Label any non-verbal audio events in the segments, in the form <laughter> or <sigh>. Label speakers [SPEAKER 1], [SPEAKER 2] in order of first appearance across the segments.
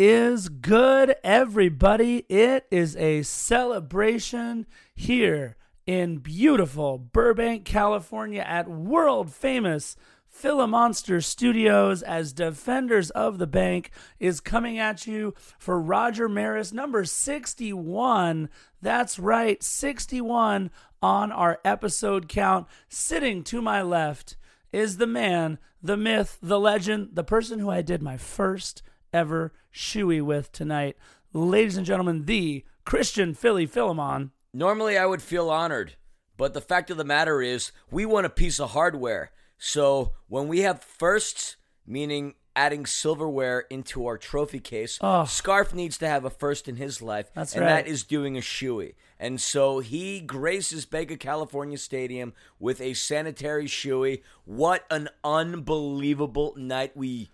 [SPEAKER 1] Is good, everybody? It is a celebration here in beautiful Burbank, California at world famous Philomonster Studios as Defenders of the Bank is coming at you for Roger Maris number 61. That's right, 61 on our episode count. Sitting to my left is the man, the myth, the legend, the person who I did my first ever shoey with tonight. Ladies and gentlemen, the Christian Philly Philemon.
[SPEAKER 2] Normally, I would feel honored, but the fact of the matter is, we want a piece of hardware. So when we have firsts, meaning adding silverware into our trophy case,
[SPEAKER 1] Oh.
[SPEAKER 2] Scarf needs to have a first in his life,
[SPEAKER 1] That's
[SPEAKER 2] and
[SPEAKER 1] right.
[SPEAKER 2] that is doing a shoey. And so he graces Bank of California Stadium with a sanitary shoey. What an unbelievable night! We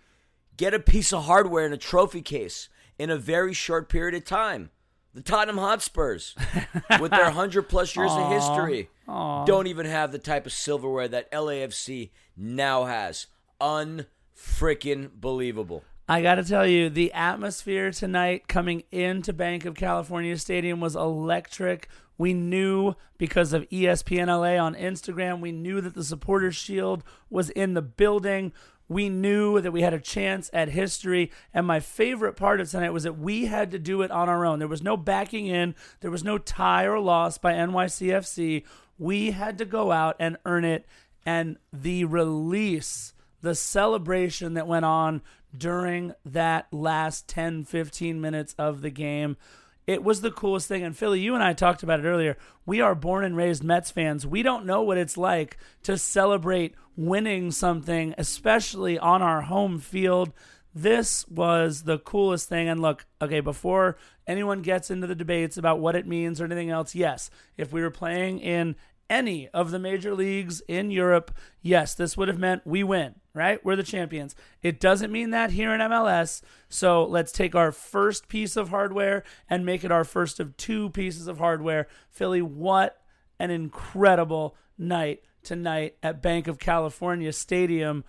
[SPEAKER 2] get a piece of hardware in a trophy case in a very short period of time. The Tottenham Hotspurs, <laughs> with their 100 plus years of history, don't even have the type of silverware that LAFC now has. Unfreaking believable.
[SPEAKER 1] I got to tell you, the atmosphere tonight coming into Bank of California Stadium was electric. We knew because of ESPN LA on Instagram, we knew that the Supporters Shield was in the building. We knew that we had a chance at history. And my favorite part of tonight was that we had to do it on our own. There was no backing in, there was no tie or loss by NYCFC. We had to go out and earn it. And the release the celebration that went on during that last 10 15 minutes of the game. It was the coolest thing. And philly you and i talked about it earlier. We are born and raised mets fans. We don't know what it's like to celebrate winning something especially on our home field. This was the coolest thing. And look okay before anyone gets into the debates about what it means or anything else yes if we were playing in any of the major leagues in Europe, yes, this would have meant we win, right? We're the champions. It doesn't mean that here in MLS. So let's take our first piece of hardware and make it our first of two pieces of hardware. Philly, what an incredible night tonight at Bank of California Stadium.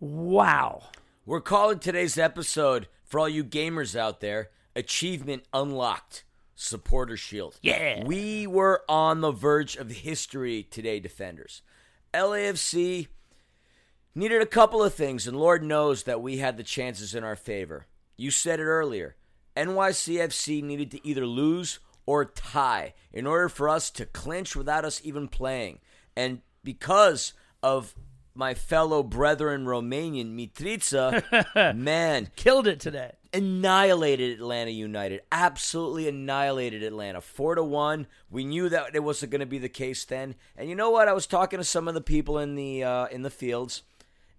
[SPEAKER 1] Wow.
[SPEAKER 2] We're calling today's episode, for all you gamers out there, Achievement Unlocked Supporter Shield.
[SPEAKER 1] Yeah.
[SPEAKER 2] We were on the verge of history today, defenders. LAFC needed a couple of things, and Lord knows that we had the chances in our favor. You said it earlier. NYCFC needed to either lose or tie in order for us to clinch without us even playing. And because of my fellow brethren Romanian Mitrita, <laughs> man,
[SPEAKER 1] Killed it today.
[SPEAKER 2] annihilated Atlanta United. Absolutely annihilated Atlanta. Four to one. We knew that it wasn't going to be the case then. And you know what? I was talking to some of the people in the uh, in the fields,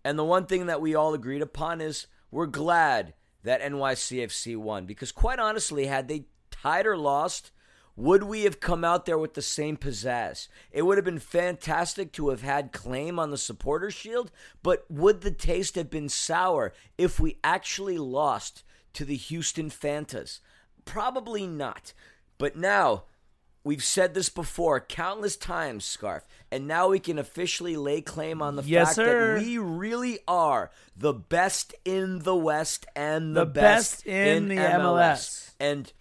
[SPEAKER 2] and the one thing that we all agreed upon is we're glad that NYCFC won because, quite honestly, had they tied or lost. Would we have come out there with the same pizzazz? It would have been fantastic to have had claim on the supporter shield, but would the taste have been sour if we actually lost to the Houston Fantas? Probably not. But now, we've said this before countless times, Scarf, and now we can officially lay claim on the
[SPEAKER 1] Yes,
[SPEAKER 2] fact
[SPEAKER 1] sir.
[SPEAKER 2] that we really are the best in the West and the,
[SPEAKER 1] The best in the MLS.
[SPEAKER 2] And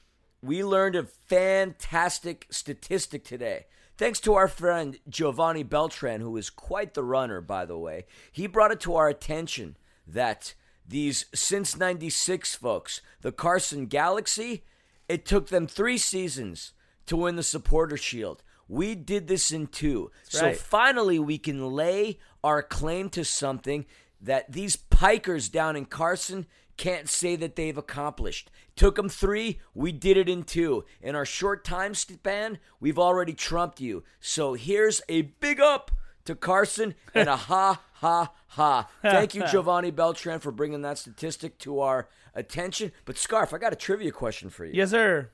[SPEAKER 2] we learned a fantastic statistic today. Thanks to our friend Giovanni Beltran, who is quite the runner, by the way. He brought it to our attention that these since 96 folks, the Carson Galaxy, it took them three seasons to win the supporter shield. We did this in two. so finally, we can lay our claim to something that these pikers down in Carson can't say that they've accomplished. Took them three, we did it in two. In our short time span, we've already trumped you. So here's a big up to Carson and a <laughs> ha ha ha. Thank you, <laughs> Giovanni Beltran, for bringing that statistic to our attention. But Scarf, I got a trivia question for you.
[SPEAKER 1] Yes, sir.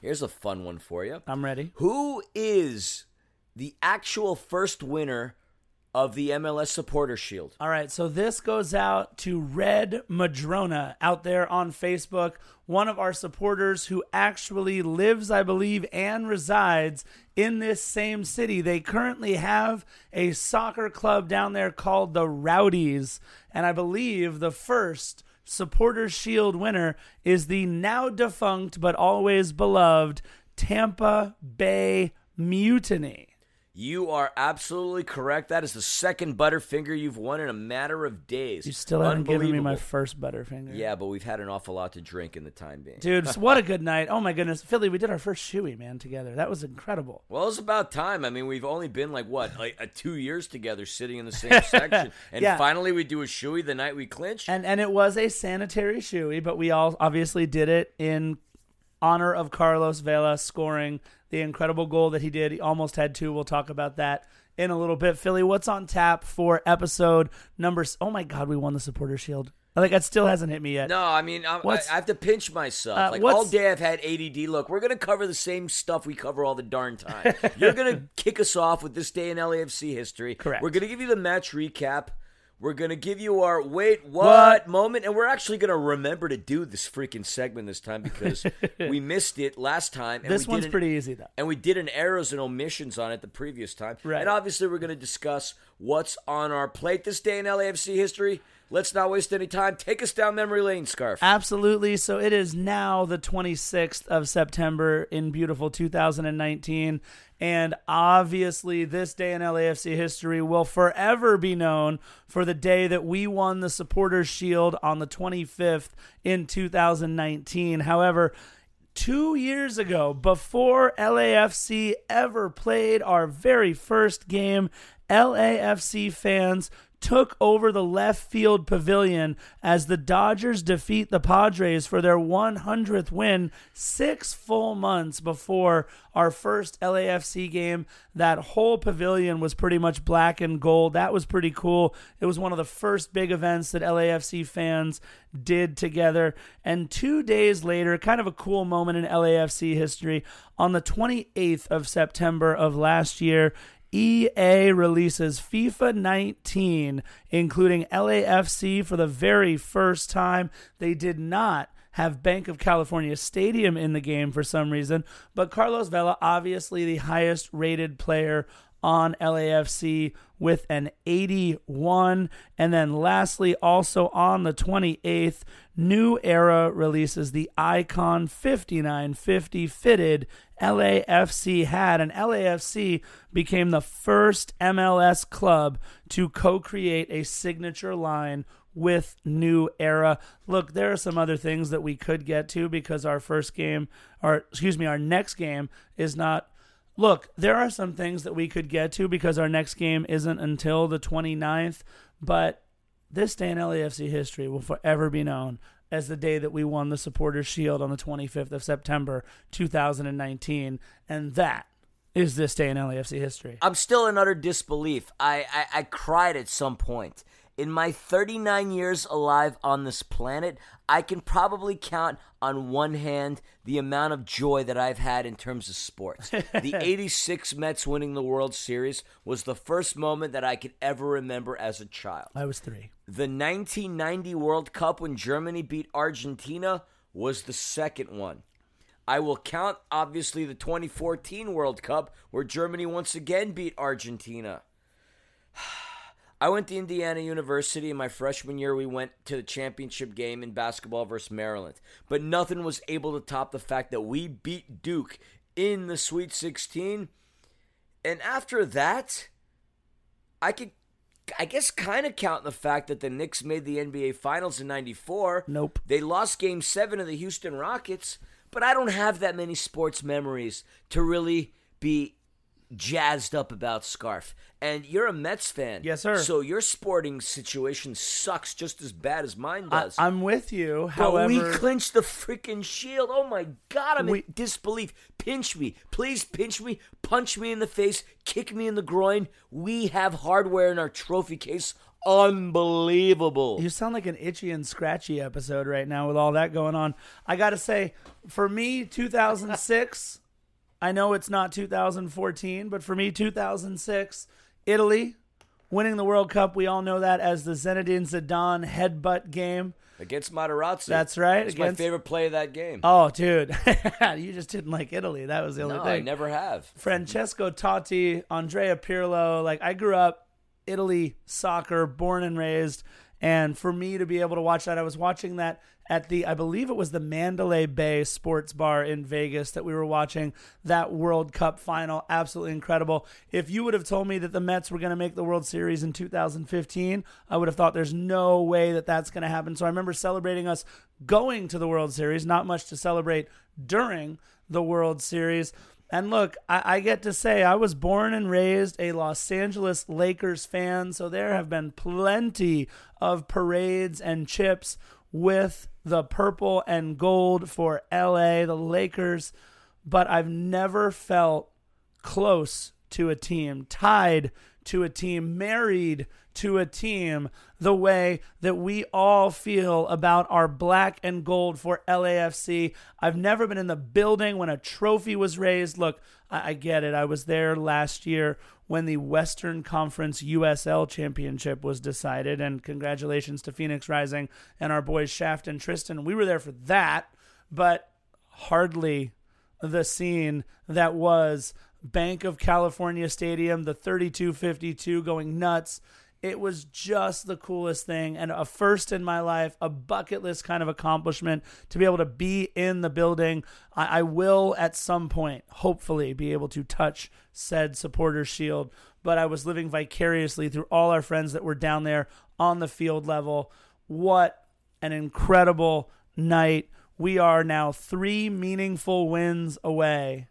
[SPEAKER 2] Here's a fun one for you.
[SPEAKER 1] I'm ready.
[SPEAKER 2] Who is the actual first winner of the MLS Supporter Shield?
[SPEAKER 1] All right, so this goes out to Red Madrona out there on Facebook, one of our supporters who actually lives, I believe, and resides in this same city. They currently have a soccer club down there called the Rowdies, and I believe the first Supporter Shield winner is the now defunct but always beloved Tampa Bay Mutiny.
[SPEAKER 2] You are absolutely correct. That is the second Butterfinger you've won in a matter of days.
[SPEAKER 1] You still haven't given me my first Butterfinger.
[SPEAKER 2] Yeah, but we've had an awful lot to drink in the time being.
[SPEAKER 1] Dude, <laughs> what a good night. Oh my goodness. Philly, we did our first shoey, man, together. That was incredible.
[SPEAKER 2] Well, it's about time. I mean, we've only been like what, like uh, two years together, sitting in the same <laughs> section, and
[SPEAKER 1] Yeah.
[SPEAKER 2] finally we do a shoey the night we clinch.
[SPEAKER 1] And and it was a sanitary shoey, but we all obviously did it in honor of Carlos Vela scoring the incredible goal that he did. He almost had two. We'll talk about that in a little bit. Philly, what's on tap for episode number? Oh my God, we won the Supporter Shield. Like that still hasn't hit me yet.
[SPEAKER 2] no, I mean, I, I, I have to pinch myself.
[SPEAKER 1] Uh,
[SPEAKER 2] like all day, I've had ADD. Look, we're gonna cover the same stuff we cover all the darn time. <laughs> You're gonna kick us off with this day in LAFC history.
[SPEAKER 1] Correct.
[SPEAKER 2] We're gonna give you the match recap. We're gonna give you our wait what,
[SPEAKER 1] What?
[SPEAKER 2] moment, and we're actually gonna remember to do this freaking segment this time because <laughs> we missed it last time. And
[SPEAKER 1] this
[SPEAKER 2] we
[SPEAKER 1] one's
[SPEAKER 2] did an-
[SPEAKER 1] pretty easy though.
[SPEAKER 2] and we did an errors and omissions on it the previous time.
[SPEAKER 1] Right.
[SPEAKER 2] And obviously, we're going to discuss what's on our plate this day in LAFC history. Let's not waste any time. Take us down memory lane, Scarf.
[SPEAKER 1] Absolutely. So it is now the 26th of September in beautiful 2019. And obviously, this day in LAFC history will forever be known for the day that we won the Supporters Shield on the 25th in 2019. However, two years ago, before LAFC ever played our very first game, LAFC fans took over the left field pavilion as the Dodgers defeat the Padres for their 100th win six full months before our first LAFC game. That whole pavilion was pretty much black and gold. That was pretty cool. It was one of the first big events that LAFC fans did together. And two days later, kind of a cool moment in LAFC history, on the 28th of September of last year, EA releases FIFA 19, including LAFC for the very first time. They did not have Bank of California Stadium in the game for some reason, but Carlos Vela, obviously the highest rated player on LAFC with an 81. And then lastly, also on the 28th, New Era releases the Icon 5950 fitted LAFC hat. And LAFC became the first MLS club to co create a signature line with New Era. Look, there are some other things that we could get to because our first game, or excuse me, our next game is not Look, there are some things that we could get to because our next game isn't until the 29th, but this day in LAFC history will forever be known as the day that we won the Supporters Shield on the 25th of September 2019, and that is this day in LAFC history.
[SPEAKER 2] I'm still in utter disbelief. I, I, I cried at some point. In my 39 years alive on this planet, I can probably count on one hand the amount of joy that I've had in terms of sports. the <laughs> 86 Mets winning the World Series was the first moment that I could ever remember as a child.
[SPEAKER 1] I was three.
[SPEAKER 2] The 1990 World Cup when Germany beat Argentina was the second one. I will count, obviously, the 2014 World Cup where Germany once again beat Argentina. <sighs> I went to Indiana University in my freshman year. We went to the championship game in basketball versus Maryland. But nothing was able to top the fact that we beat Duke in the Sweet 16. And after that, I could, I guess, kind of count the fact that the Knicks made the NBA Finals in '94.
[SPEAKER 1] Nope.
[SPEAKER 2] They lost Game Seven of the Houston Rockets, but I don't have that many sports memories to really be jazzed up about Scarf. And you're a Mets fan,
[SPEAKER 1] Yes, sir.
[SPEAKER 2] So your sporting situation sucks just as bad as mine
[SPEAKER 1] I,
[SPEAKER 2] does.
[SPEAKER 1] I'm with you.
[SPEAKER 2] but
[SPEAKER 1] However,
[SPEAKER 2] we clinched the freaking shield. Oh my god, I'm
[SPEAKER 1] We-
[SPEAKER 2] in disbelief. Pinch me. Please pinch me. Punch me in the face. Kick me in the groin. We have hardware in our trophy case. Unbelievable.
[SPEAKER 1] You sound like an itchy and scratchy episode right now with all that going on. I got to say, for me, 2006, I know it's not 2014, but for me, 2006, Italy winning the World Cup. We all know that as the Zinedine Zidane headbutt game.
[SPEAKER 2] Against Materazzi.
[SPEAKER 1] That's right,
[SPEAKER 2] It's my favorite play of that game.
[SPEAKER 1] Oh, dude. <laughs> you just didn't like Italy. That was the only
[SPEAKER 2] no,
[SPEAKER 1] thing.
[SPEAKER 2] I never have.
[SPEAKER 1] Francesco Totti, Andrea Pirlo. Like I grew up Italy soccer, born and raised, And for me to be able to watch that, I was watching that at the, I believe it was the Mandalay Bay Sports Bar in Vegas that we were watching that World Cup final. Absolutely incredible. If you would have told me that the Mets were going to make the World Series in 2015, I would have thought there's no way that that's going to happen. So I remember celebrating us going to the World Series, not much to celebrate during the World Series. And look, I, I, get to say I was born and raised a Los Angeles Lakers fan, so there have been plenty of parades and chips with the purple and gold for LA, the Lakers, but I've never felt close to a team, tied to a team, married to a team the way that we all feel about our black and gold for LAFC. I've never been in the building when a trophy was raised. Look, I, I get it. I was there last year when the Western Conference USL Championship was decided, and congratulations to Phoenix Rising and our boys Shaft and Tristan. We were there for that, but hardly the scene that was Bank of California Stadium, the 3252 going nuts it was just the coolest thing and a first in my life, a bucket list kind of accomplishment to be able to be in the building. I, I will at some point, hopefully, be able to touch said supporter shield. But I was living vicariously through all our friends that were down there on the field level. What an incredible night. We are now three meaningful wins away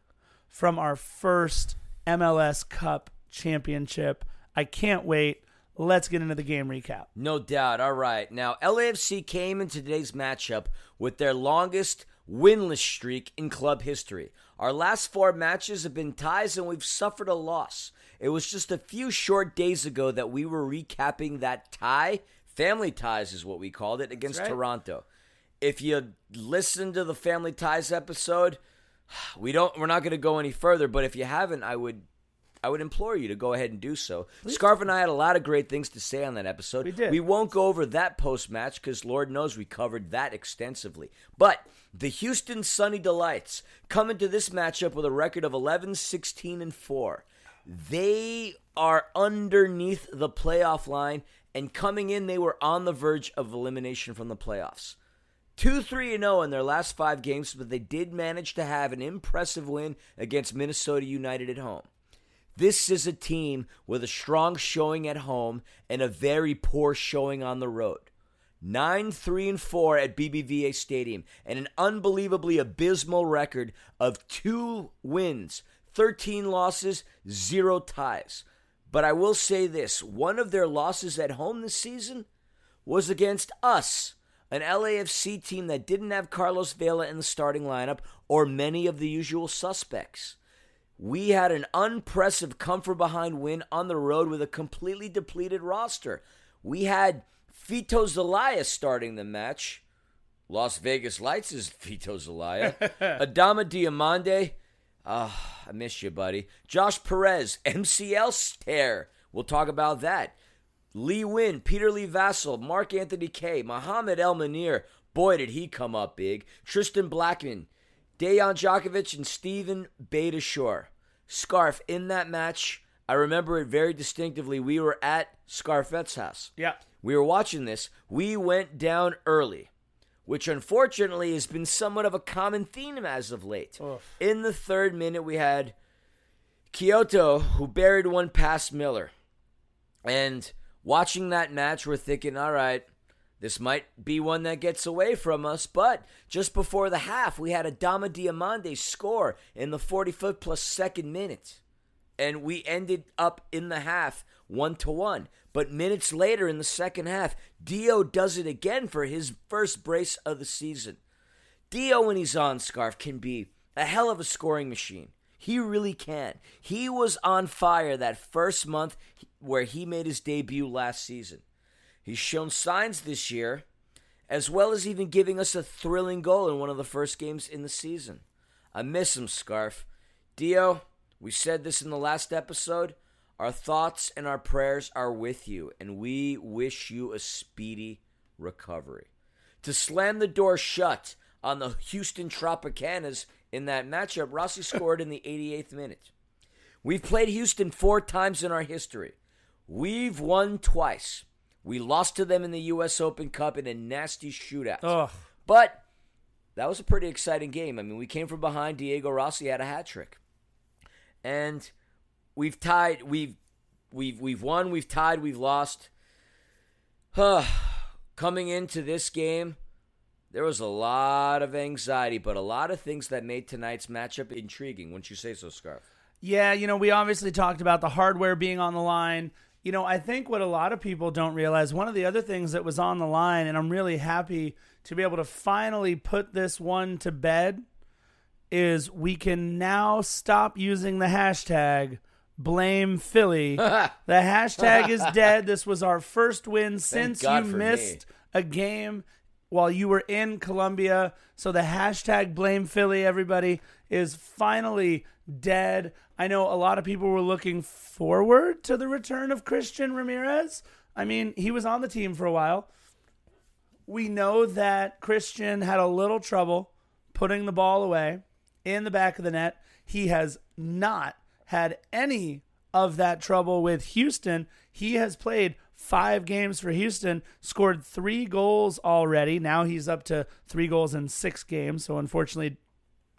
[SPEAKER 1] from our first MLS Cup championship. I can't wait let's get into the game recap.
[SPEAKER 2] No doubt. All right. Now, LAFC came in today's matchup with their longest winless streak in club history. Our last four matches have been ties and we've suffered a loss. It was just a few short days ago that we were recapping that tie. Family ties is what we called it against right. Toronto. If you listen to the Family Ties episode, <sighs> we don't we're not going to go any further, but if you haven't, I would I would implore you to go ahead and do so. Please. Scarf and I had a lot of great things to say on that episode.
[SPEAKER 1] We did.
[SPEAKER 2] We won't go over that post match because Lord knows we covered that extensively. But the Houston Sunny Delights come into this matchup with a record of 11, 16, and 4. They are underneath the playoff line, and coming in, they were on the verge of elimination from the playoffs. 2 3 0 in their last five games, but they did manage to have an impressive win against Minnesota United at home. This is a team with a strong showing at home and a very poor showing on the road. 9 3 and 4 at BBVA Stadium and an unbelievably abysmal record of 2 wins, 13 losses, 0 ties. But I will say this, one of their losses at home this season was against us, an LAFC team that didn't have Carlos Vela in the starting lineup or many of the usual suspects. We had an unprecedented comfort behind win on the road with a completely depleted roster. We had Fito Zelaya starting the match. Las Vegas Lights is <laughs> Fito Zelaya. <laughs> Adama Diomande. Ah, oh, I miss you, buddy. Josh Perez, <laughs> MCL stare. We'll talk about that. Lee Nguyen, Peter Lee Vassell, Mark Anthony Kaye, Mohamed El Munir. Boy, did he come up big. Tristan Blackman, Dejan Jakovic, and Steven Beitashour. Scarf in that match. I remember it very distinctively. We were at Scarfette's house.
[SPEAKER 1] Yeah.
[SPEAKER 2] We were watching this. We went down early, which unfortunately has been somewhat of a common theme as of late. Oof. In the third minute, we had Quioto, who buried one past Miller. And watching that match, we're thinking, all right, this might be one that gets away from us, but just before the half, we had Adama Diomande score in the 45th plus second minute. And we ended up in the half one to one. But minutes later in the second half, Dio does it again for his first brace of the season. Dio, when he's on Scarf, can be a hell of a scoring machine. He really can. He was on fire that first month where he made his debut last season. He's shown signs this year, as well as even giving us a thrilling goal in one of the first games in the season. I miss him, Scarf. Dio, we said this in the last episode. Our thoughts and our prayers are with you, and we wish you a speedy recovery. To slam the door shut on the Houston Tropicanas in that matchup, Rossi scored in the 88th minute. We've played Houston four times in our history. We've won twice. We lost to them in the U.S. Open Cup in a nasty shootout.
[SPEAKER 1] Ugh.
[SPEAKER 2] But that was a pretty exciting game. I mean, we came from behind. Diego Rossi had a hat trick, and we've tied. We've we've we've won. We've tied. We've lost. Coming into this game, there was a lot of anxiety, but a lot of things that made tonight's matchup intriguing. Wouldn't you say so, Scarf?
[SPEAKER 1] Yeah, you know, we obviously talked about the hardware being on the line. You know, I think what a lot of people don't realize, one of the other things that was on the line, and I'm really happy to be able to finally put this one to bed, is we can now stop using the hashtag blame Philly. <laughs> the hashtag is dead. This was our first win since
[SPEAKER 2] God
[SPEAKER 1] you missed
[SPEAKER 2] me.
[SPEAKER 1] a game while you were in Colombia. So the hashtag blame Philly, everybody, is finally dead. I know a lot of people were looking forward to the return of Christian Ramirez. I mean, he was on the team for a while. We know that Christian had a little trouble putting the ball away in the back of the net. He has not had any of that trouble with Houston. He has played five games for Houston, scored three goals already. Now he's up to three goals in six games. So unfortunately,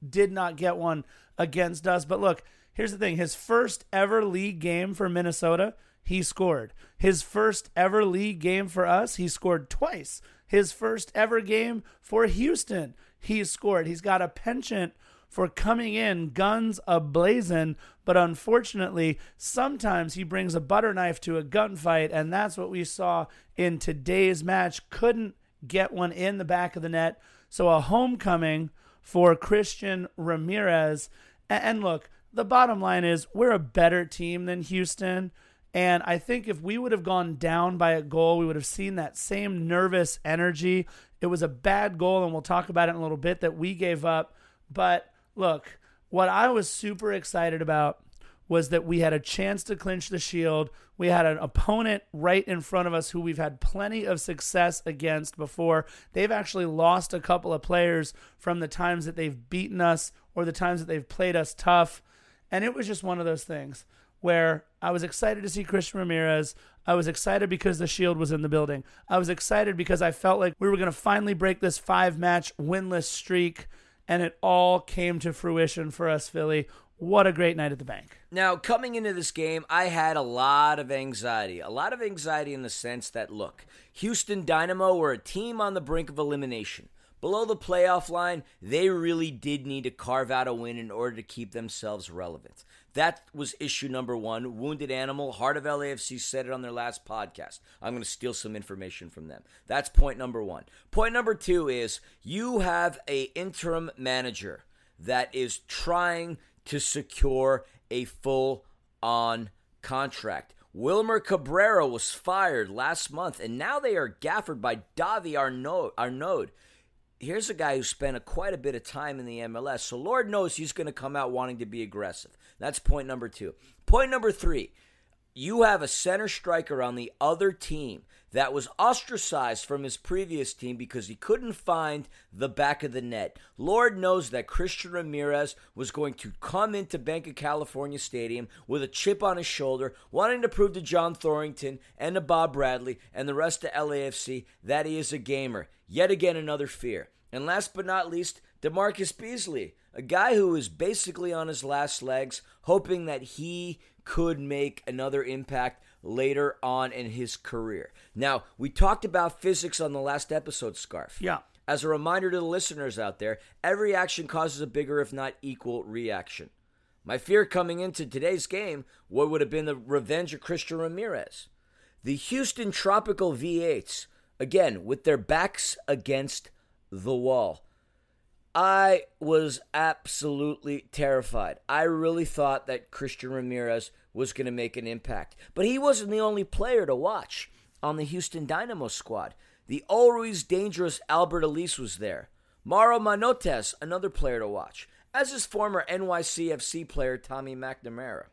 [SPEAKER 1] did not get one against us. But look, here's the thing his first ever league game for Minnesota, he scored. His first ever league game for us, he scored twice. His first ever game for Houston, he scored. He's got a penchant for coming in guns ablazing, but unfortunately, sometimes he brings a butter knife to a gunfight, and that's what we saw in today's match. Couldn't get one in the back of the net. So a homecoming for Christian Ramirez. And look, the bottom line is we're a better team than Houston. And I think if we would have gone down by a goal, we would have seen that same nervous energy. It was a bad goal, and we'll talk about it in a little bit that we gave up. But look, what I was super excited about was that we had a chance to clinch the shield. We had an opponent right in front of us who we've had plenty of success against before. They've actually lost a couple of players from the times that they've beaten us or the times that they've played us tough. And it was just one of those things where I was excited to see Christian Ramirez. I was excited because the Shield was in the building. I was excited because I felt like we were going to finally break this five match winless streak. And it all came to fruition for us, Philly. What a great night at the bank.
[SPEAKER 2] Now, coming into this game, I had a lot of anxiety. A lot of anxiety in the sense that, look, Houston Dynamo were a team on the brink of elimination. Below the playoff line, they really did need to carve out a win in order to keep themselves relevant. That was issue number one. Wounded Animal, Heart of LAFC said it on their last podcast. I'm going to steal some information from them. That's point number one. Point number two is you have a interim manager that is trying to secure a full on contract. Wilmer Cabrera was fired last month, and now they are gaffered by Davy Arnaud. Here's a guy who spent a, quite a bit of time in the MLS, so Lord knows he's going to come out wanting to be aggressive. That's point number two. Point number three you have a center striker on the other team that was ostracized from his previous team because he couldn't find the back of the net. Lord knows that Christian Ramirez was going to come into Bank of California Stadium with a chip on his shoulder, wanting to prove to John Thorrington and to Bob Bradley and the rest of LAFC that he is a gamer. Yet again, another fear. And last but not least, DeMarcus Beasley, a guy who is basically on his last legs, hoping that he could make another impact later on in his career. Now, we talked about physics on the last episode, Scarf.
[SPEAKER 1] Yeah.
[SPEAKER 2] As a reminder to the listeners out there, every action causes a bigger, if not equal, reaction. My fear coming into today's game, what would have been the revenge of Christian Ramirez. The Houston Tropical V8s, again, with their backs against the wall. I was absolutely terrified. I really thought that Christian Ramirez was going to make an impact. But he wasn't the only player to watch on the Houston Dynamo squad. The always dangerous Alberth Elis was there. Mauro Manotas, another player to watch, as is former NYCFC player Tommy McNamara.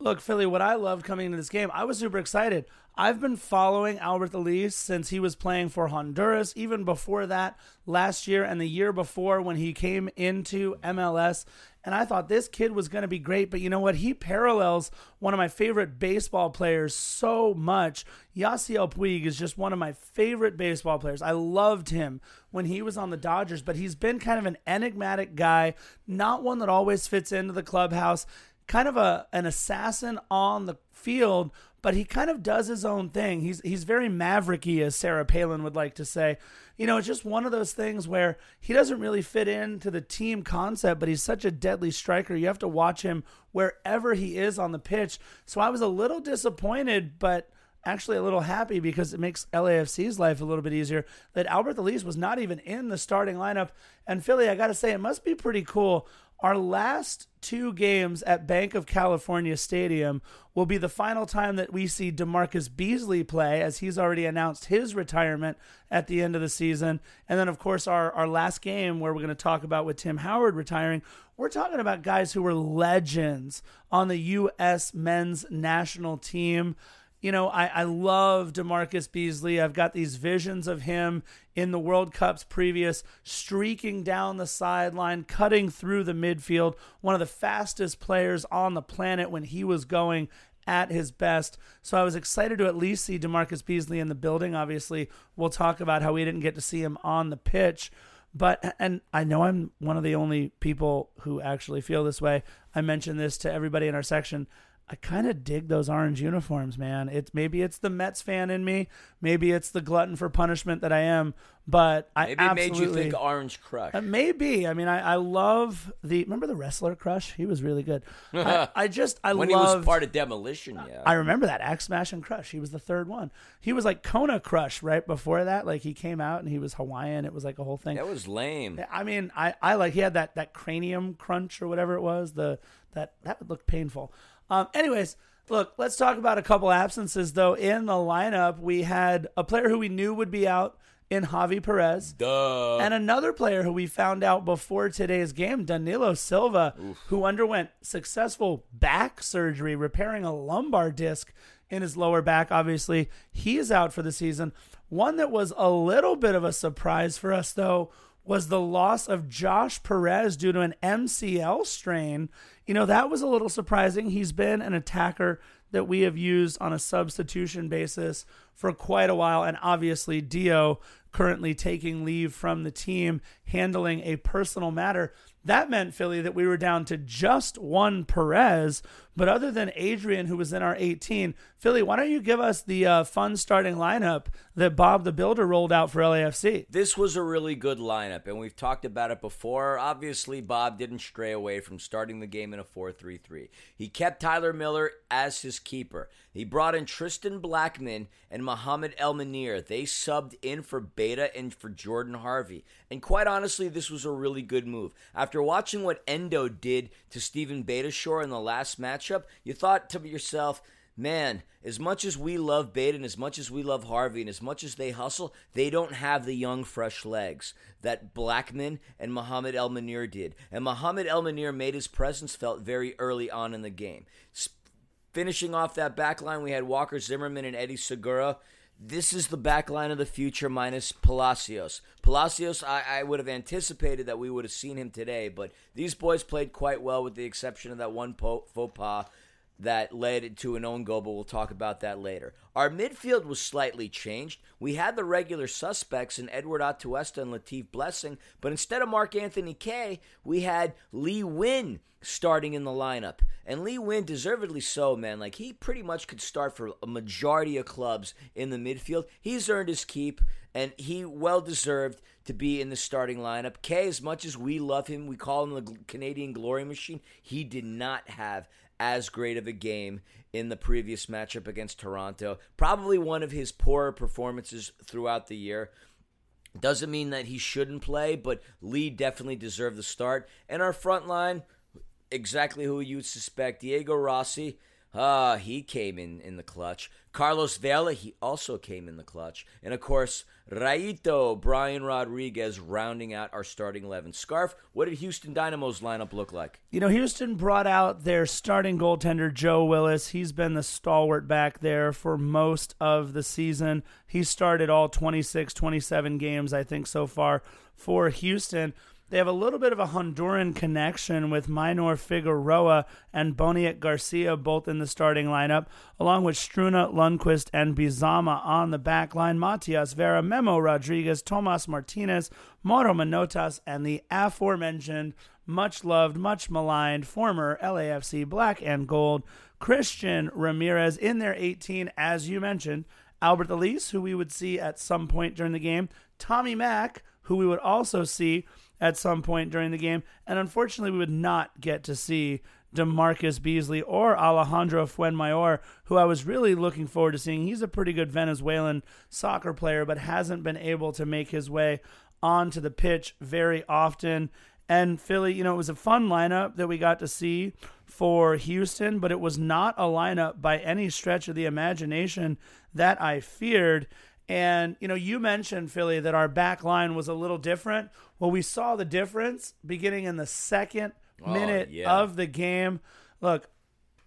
[SPEAKER 1] Look, Philly, what I loved coming into this game, I was super excited. I've been following Alberth Elis since he was playing for Honduras, even before that, last year and the year before when he came into MLS. and I thought this kid was going to be great. But you know what? He parallels one of my favorite baseball players so much. Yasiel Puig is just one of my favorite baseball players. I loved him when he was on the Dodgers, but he's been kind of an enigmatic guy, not one that always fits into the clubhouse kind of a an assassin on the field, but he kind of does his own thing. He's he's very mavericky, as Sarah Palin would like to say. You know, it's just one of those things where he doesn't really fit into the team concept, but he's such a deadly striker. You have to watch him wherever he is on the pitch. So I was a little disappointed, but actually a little happy because it makes LAFC's life a little bit easier that Alberth Elis was not even in the starting lineup. And Philly, I got to say, it must be pretty cool our last two games at Bank of California Stadium will be the final time that we see DeMarcus Beasley play, as he's already announced his retirement at the end of the season. And then, of course, our, our last game, where we're going to talk about with Tim Howard retiring, we're talking about guys who were legends on the U.S. men's national team you know, I, I love Demarcus Beasley. I've got these visions of him in the World Cups previous, streaking down the sideline, cutting through the midfield, one of the fastest players on the planet when he was going at his best. So I was excited to at least see Demarcus Beasley in the building. Obviously, we'll talk about how we didn't get to see him on the pitch. But, and I know I'm one of the only people who actually feel this way. I mentioned this to everybody in our section. I kind of dig those orange uniforms, man. It's maybe it's the Mets fan in me, maybe it's the glutton for punishment that I am, but I
[SPEAKER 2] maybe
[SPEAKER 1] absolutely,
[SPEAKER 2] made you think Orange Crush.
[SPEAKER 1] Uh, maybe. I mean, I, I love the remember the wrestler Crush. He was really good. <laughs> I, I just I
[SPEAKER 2] when
[SPEAKER 1] loved,
[SPEAKER 2] he was part of Demolition. Yeah,
[SPEAKER 1] I remember that Ax Smash and Crush. He was the third one. He was like Kona Crush right before that. Like he came out and he was Hawaiian. It was like a whole thing.
[SPEAKER 2] That was lame.
[SPEAKER 1] I mean, I I like he had that that cranium crunch or whatever it was. The that that would look painful. Um. Anyways. Look, let's talk about a couple absences though. In the lineup, we had a player who we knew would be out in Javi Perez.
[SPEAKER 2] Duh.
[SPEAKER 1] And another player who we found out before today's game, Danilo Silva, Oof. who underwent successful back surgery, repairing a lumbar disc in his lower back. Obviously, he is out for the season. One that was a little bit of a surprise for us, though, was the loss of Josh Perez due to an MCL strain. You know, that was a little surprising. He's been an attacker that we have used on a substitution basis for quite a while. And obviously, Dio currently taking leave from the team, handling a personal matter. That meant, Philly, that we were down to just one Perez. But other than Adrien, who was in our 18, Philly, why don't you give us the uh, fun starting lineup that Bob the Builder rolled out for LAFC?
[SPEAKER 2] This was a really good lineup, and we've talked about it before. Obviously, Bob didn't stray away from starting the game in a 4 3 3. He kept Tyler Miller as his keeper. He brought in Tristan Blackman and Mohamed Elmunir. They subbed in for Beta and for Jordan Harvey. And quite honestly, this was a really good move. After watching what Endoh did to Steven Beitashour in the last matchup, you thought to yourself, man, as much as we love and as much as we love Harvey and as much as they hustle, they don't have the young, fresh legs that Blackman and Mohamed Elmunir did. And Mohamed Elmunir made his presence felt very early on in the game. Finishing off that back line, we had Walker Zimmerman and Eddie Segura. This is the back line of the future minus Palacios. Palacios, I, I, would have anticipated that we would have seen him today, but these boys played quite well with the exception of that one faux pas that led to an own goal, but we'll talk about that later. Our midfield was slightly changed. We had the regular suspects in Edward Atuesta and Latif Blessing, but instead of Mark Anthony Kaye, we had Lee Nguyen starting in the lineup. And Lee Nguyen, deservedly so, man. Like, he pretty much could start for a majority of clubs in the midfield. He's earned his keep, and he well deserved to be in the starting lineup. Kaye, as much as we love him, we call him the Canadian glory machine, he did not have as great of a game in the previous matchup against Toronto. Probably one of his poorer performances throughout the year. Doesn't mean that he shouldn't play, but Lee definitely deserved the start. And our front line, exactly who you'd suspect. Diego Rossi, ah, he came in in the clutch. Carlos Vela, he also came in the clutch. And of course, Rayito, Brian Rodriguez rounding out our starting 11. Scarf, what did Houston Dynamo's lineup look like?
[SPEAKER 1] You know, Houston brought out their starting goaltender, Joe Willis. He's been the stalwart back there for most of the season. He started all 26, 27 games, I think, so far for Houston. They have a little bit of a Honduran connection with Maynor Figueroa and Boniek Garcia both in the starting lineup, along with Struna, Lundqvist, and Bizama on the back line. Matias Vera, Memo Rodriguez, Tomas Martinez, Mauro Manotas, and the aforementioned, much loved, much maligned former LAFC black and gold Christian Ramirez in their 18, as you mentioned. Alberth Elis, who we would see at some point during the game, Tommy Mack, who we would also see at some point during the game, and unfortunately, we would not get to see Demarcus Beasley or Alejandro Fuenmayor, who I was really looking forward to seeing. He's a pretty good Venezuelan soccer player, but hasn't been able to make his way onto the pitch very often. And Philly, you know, it was a fun lineup that we got to see for Houston, but it was not a lineup by any stretch of the imagination that I feared. And, you know, you mentioned, Philly, that our back line was a little different. Well, we saw the difference beginning in the second
[SPEAKER 2] Oh,
[SPEAKER 1] minute
[SPEAKER 2] yeah.
[SPEAKER 1] of the game. Look,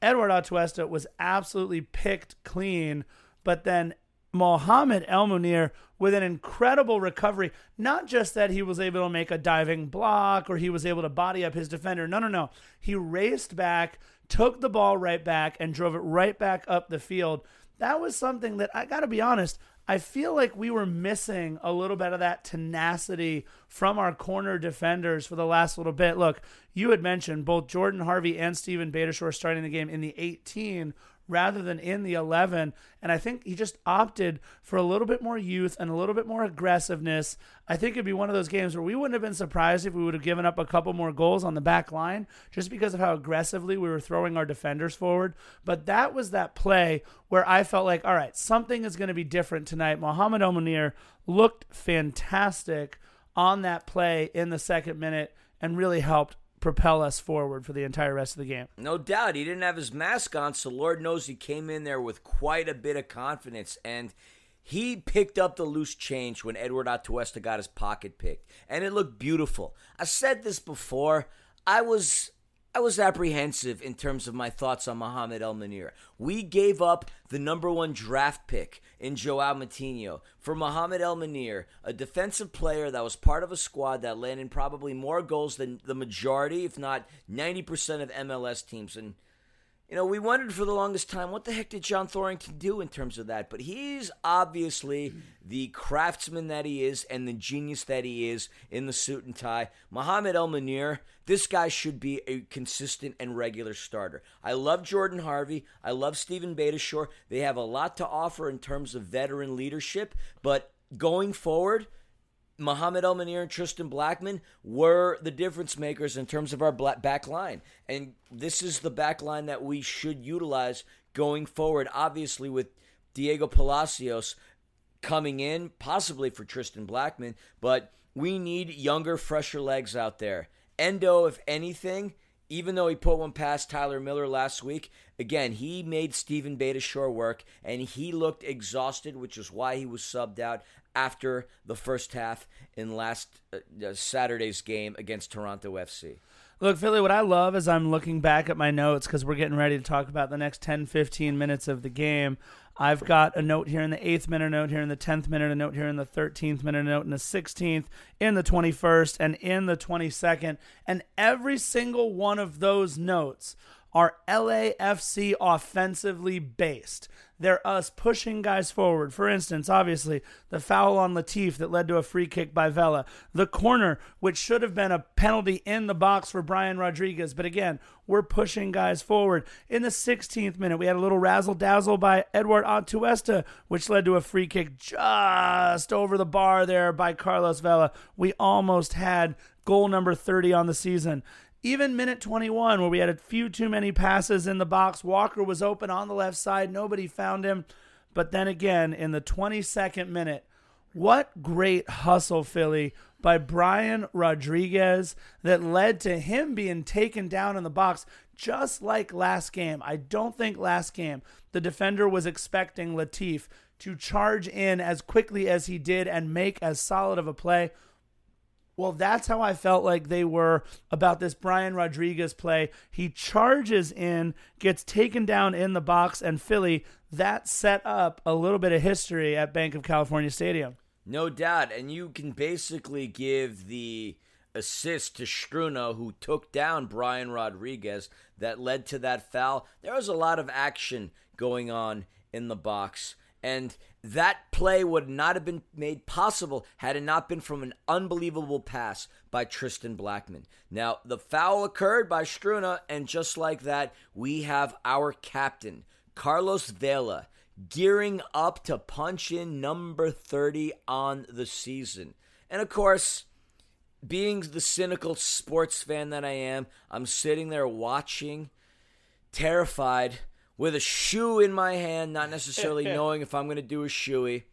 [SPEAKER 1] Edward Atuesta was absolutely picked clean, but then Mohamed El Munir with an incredible recovery. Not just that he was able to make a diving block or he was able to body up his defender. No, no, no. He raced back, took the ball right back, and drove it right back up the field. That was something that I got to be honest. I feel like we were missing a little bit of that tenacity from our corner defenders for the last little bit. Look, you had mentioned both Jordan Harvey and Steven Beitashour starting the game in the 18 rather than in the 11. And I think he just opted for a little bit more youth and a little bit more aggressiveness. I think it'd be one of those games where we wouldn't have been surprised if we would have given up a couple more goals on the back line just because of how aggressively we were throwing our defenders forward. But that was that play where I felt like, all right, something is going to be different tonight. Mohamed El Munir looked fantastic on that play in the second minute and really helped propel us forward for the entire rest of the game.
[SPEAKER 2] No doubt. He didn't have his mask on, so Lord knows he came in there with quite a bit of confidence. And he picked up the loose change when Edward Atuesta got his pocket picked. And it looked beautiful. I said this before. I was I was apprehensive in terms of my thoughts on Mohamed El Munir. We gave up the number one draft pick in Joao Moutinho for Mohamed El Munir, a defensive player that was part of a squad that landed probably more goals than the majority, if not 90% of MLS teams. And you know, we wondered for the longest time what the heck did John Thorrington do in terms of that. But he's obviously the craftsman that he is and the genius that he is in the suit and tie. Mohamed El Munir, this guy should be a consistent and regular starter. I love Jordan Harvey. I love Stephen Beitashour. They have a lot to offer in terms of veteran leadership. But going forward, Mohamed El Munir and Tristan Blackman were the difference makers in terms of our back line. And this is the back line that we should utilize going forward, obviously, with Diego Palacios coming in, possibly for Tristan Blackman, but we need younger, fresher legs out there. Endoh, if anything, even though he put one past Tyler Miller last week, again, he made Stephen Beitashour work, and he looked exhausted, which is why he was subbed out after the first half in last uh, uh, Saturday's game against Toronto FC.
[SPEAKER 1] Look, Philly, what I love is I'm looking back at my notes because we're getting ready to talk about the next 10, 15 minutes of the game. I've got a note here in the eighth minute, a note here in the 10th minute, a note here in the 13th minute, a note in the 16th, in the 21st, and in the 22nd. And every single one of those notes are LAFC offensively based. They're us pushing guys forward. For instance, obviously, the foul on Latif that led to a free kick by Vela. The corner, which should have been a penalty in the box for Brian Rodriguez. But again, we're pushing guys forward. In the 16th minute, we had a little razzle dazzle by Edward Atuesta, which led to a free kick just over the bar there by Carlos Vela. We almost had goal number 30 on the season. Even minute 21, where we had a few too many passes in the box, Walker was open on the left side. Nobody found him. But then again, in the 22nd minute, what great hustle, Philly, by Brian Rodriguez that led to him being taken down in the box, just like last game. I don't think last game the defender was expecting Latif to charge in as quickly as he did and make as solid of a play. Well, that's how I felt like they were about this Brian Rodriguez play. He charges in, gets taken down in the box, and Philly, that set up a little bit of history at Bank of California Stadium.
[SPEAKER 2] No doubt, and you can basically give the assist to Struna, who took down Brian Rodriguez, that led to that foul. There was a lot of action going on in the box. And that play would not have been made possible had it not been from an unbelievable pass by Tristan Blackmon. Now, the foul occurred by Struna, and just like that, we have our captain, Carlos Vela, gearing up to punch in number 30 on the season. And of course, being the cynical sports fan that I am, I'm sitting there watching, terrified, with a shoe in my hand, not necessarily <laughs> knowing if I'm going to do a shoey.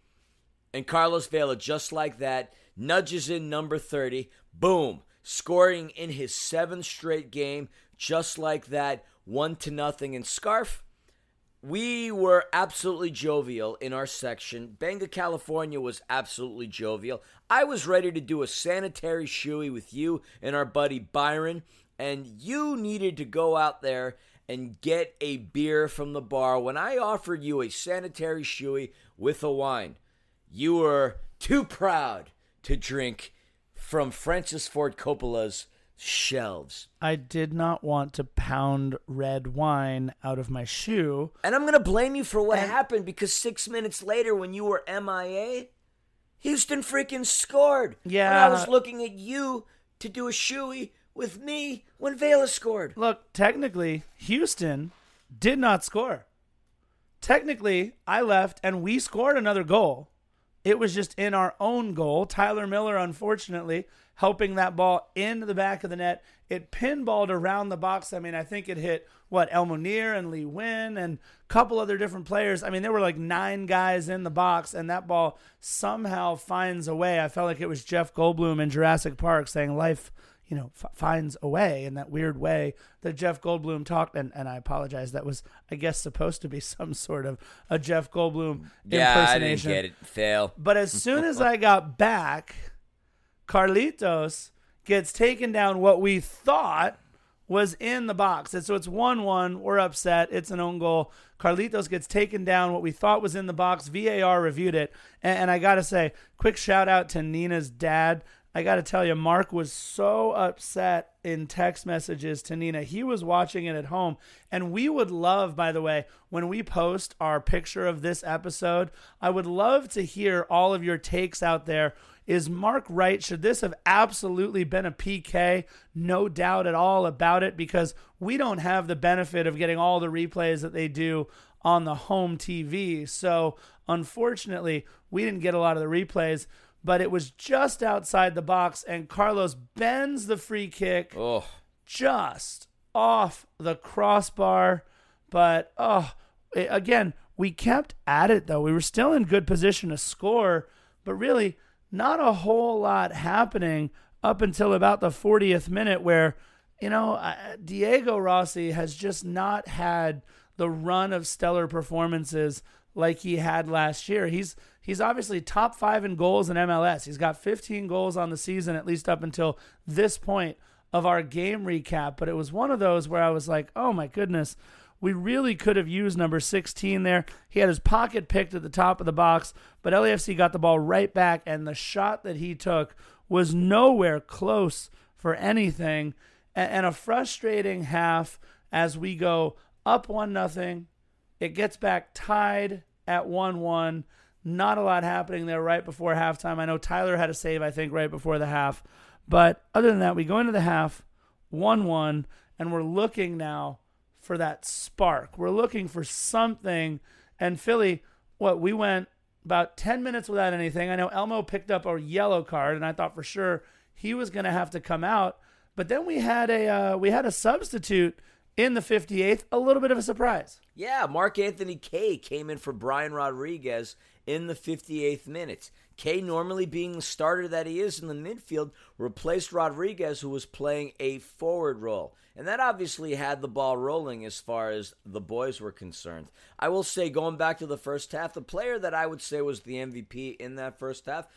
[SPEAKER 2] And Carlos Vela, just like that, nudges in number 30. Boom. Scoring in his seventh straight game, just like that, one to nothing. And Scarf, we were absolutely jovial in our section. Benga, California was absolutely jovial. I was ready to do a sanitary shoey with you and our buddy Byron, and you needed to go out there and get a beer from the bar. When I offered you a sanitary shoey with a wine, you were too proud to drink from Francis Ford Coppola's shelves.
[SPEAKER 1] I did not want to pound red wine out of my shoe.
[SPEAKER 2] And I'm going to blame you for what happened because six minutes later, when you were MIA, Houston freaking scored.
[SPEAKER 1] Yeah.
[SPEAKER 2] When I was looking at you to do a shoey with me when Vela scored.
[SPEAKER 1] Look, technically, Houston did not score. Technically, I left and we scored another goal. It was just in our own goal. Tyler Miller, unfortunately, helping that ball into the back of the net. It pinballed around the box. I mean, I think it hit what El Munir and Lee Nguyen and a couple other different players. I mean, there were like nine guys in the box, and that ball somehow finds a way. I felt like it was Jeff Goldblum in Jurassic Park saying, "Life." You know, f- finds a way in that weird way that Jeff Goldblum talked, and, and I apologize. That was, I guess, supposed to be <laughs> some sort of a Jeff Goldblum
[SPEAKER 2] Yeah, I didn't
[SPEAKER 1] impersonation.
[SPEAKER 2] get it. Fail.
[SPEAKER 1] But as soon as I got back, Carlitos gets taken down what we thought was in the box. And so it's 1 1. We're upset. It's an own goal. Carlitos gets taken down what we thought was in the box. VAR reviewed it. And, and I got to say, quick shout out to Nina's dad. I got to tell you, Mark was so upset in text messages to Nina. He was watching it at home. And we would love, by the way, when we post our picture of this episode, I would love to hear all of your takes out there. Is Mark right? Should this have absolutely been a PK? No doubt at all about it because we don't have the benefit of getting all the replays that they do on the home TV. So, unfortunately, we didn't get a lot of the replays, but it was just outside the box, and Carlos bends the free kick
[SPEAKER 2] Oh,
[SPEAKER 1] just off the crossbar. But oh, it- again, we kept at it though. We were still in good position to score, but really not a whole lot happening up until about the 40th minute, where you know Diego Rossi has just not had the run of stellar performances like he had last year. He's he's obviously top five in goals in MLS. He's got 15 goals on the season, at least up until this point of our game recap. But it was one of those where I was like, oh my goodness, we really could have used number 16 there. He had his pocket picked at the top of the box, but LAFC got the ball right back, and the shot that he took was nowhere close for anything. And a frustrating half as we go up one nothing. It gets back tied at 1 1. Not a lot happening there right before halftime. I know Tyler had a save, I think, right before the half. But other than that, we go into the half 1 1, and we're looking now for that spark. We're looking for something. And Philly, what, we went about 10 minutes without anything. I know Elmo picked up a yellow card, and I thought for sure he was going to have to come out. But then we had a uh, we had a substitute in the 58th, a little bit of a surprise.
[SPEAKER 2] Yeah, Mark-Anthony Kaye came in for Brian Rodriguez in the 58th minute. Kay, normally being the starter that he is in the midfield, replaced Rodriguez, who was playing a forward role. And that obviously had the ball rolling as far as the boys were concerned. I will say, going back to the first half, the player that I would say was the MVP in that first half,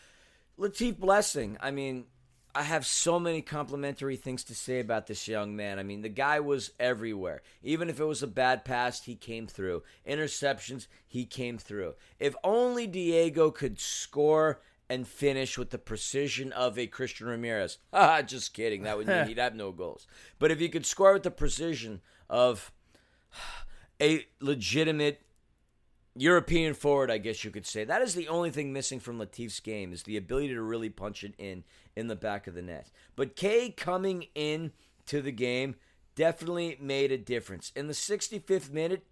[SPEAKER 2] Latif Blessing. I mean, I have so many complimentary things to say about this young man. I mean, the guy was everywhere. Even if it was a bad pass, he came through. Interceptions, he came through. If only Diego could score and finish with the precision of a Christian Ramirez. <laughs> Ah, just kidding. That would mean <laughs> he'd have no goals. But if he could score with the precision of a legitimate European forward, I guess you could say. That is the only thing missing from Latif's game is the ability to really punch it in in the back of the net. But Kaye coming in to the game definitely made a difference. In the 65th minute,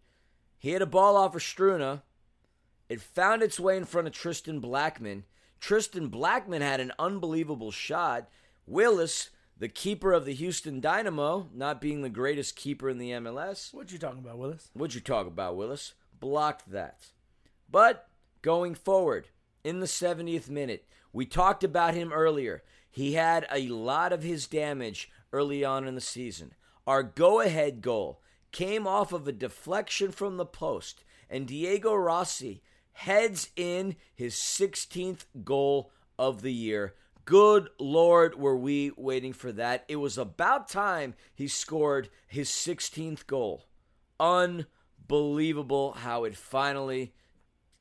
[SPEAKER 2] he had a ball off of Struna. It found its way in front of Tristan Blackmon. Tristan Blackmon had an unbelievable shot. Willis, the keeper of the Houston Dynamo, not being the greatest keeper in the MLS.
[SPEAKER 1] What you talking about, Willis?
[SPEAKER 2] What'd you talk about, Willis? Blocked that. But going forward, in the 70th minute, we talked about him earlier. He had a lot of his damage early on in the season. Our go ahead goal came off of a deflection from the post, and Diego Rossi heads in his 16th goal of the year. Good Lord, were we waiting for that. It was about time he scored his 16th goal. Unbelievable how it finally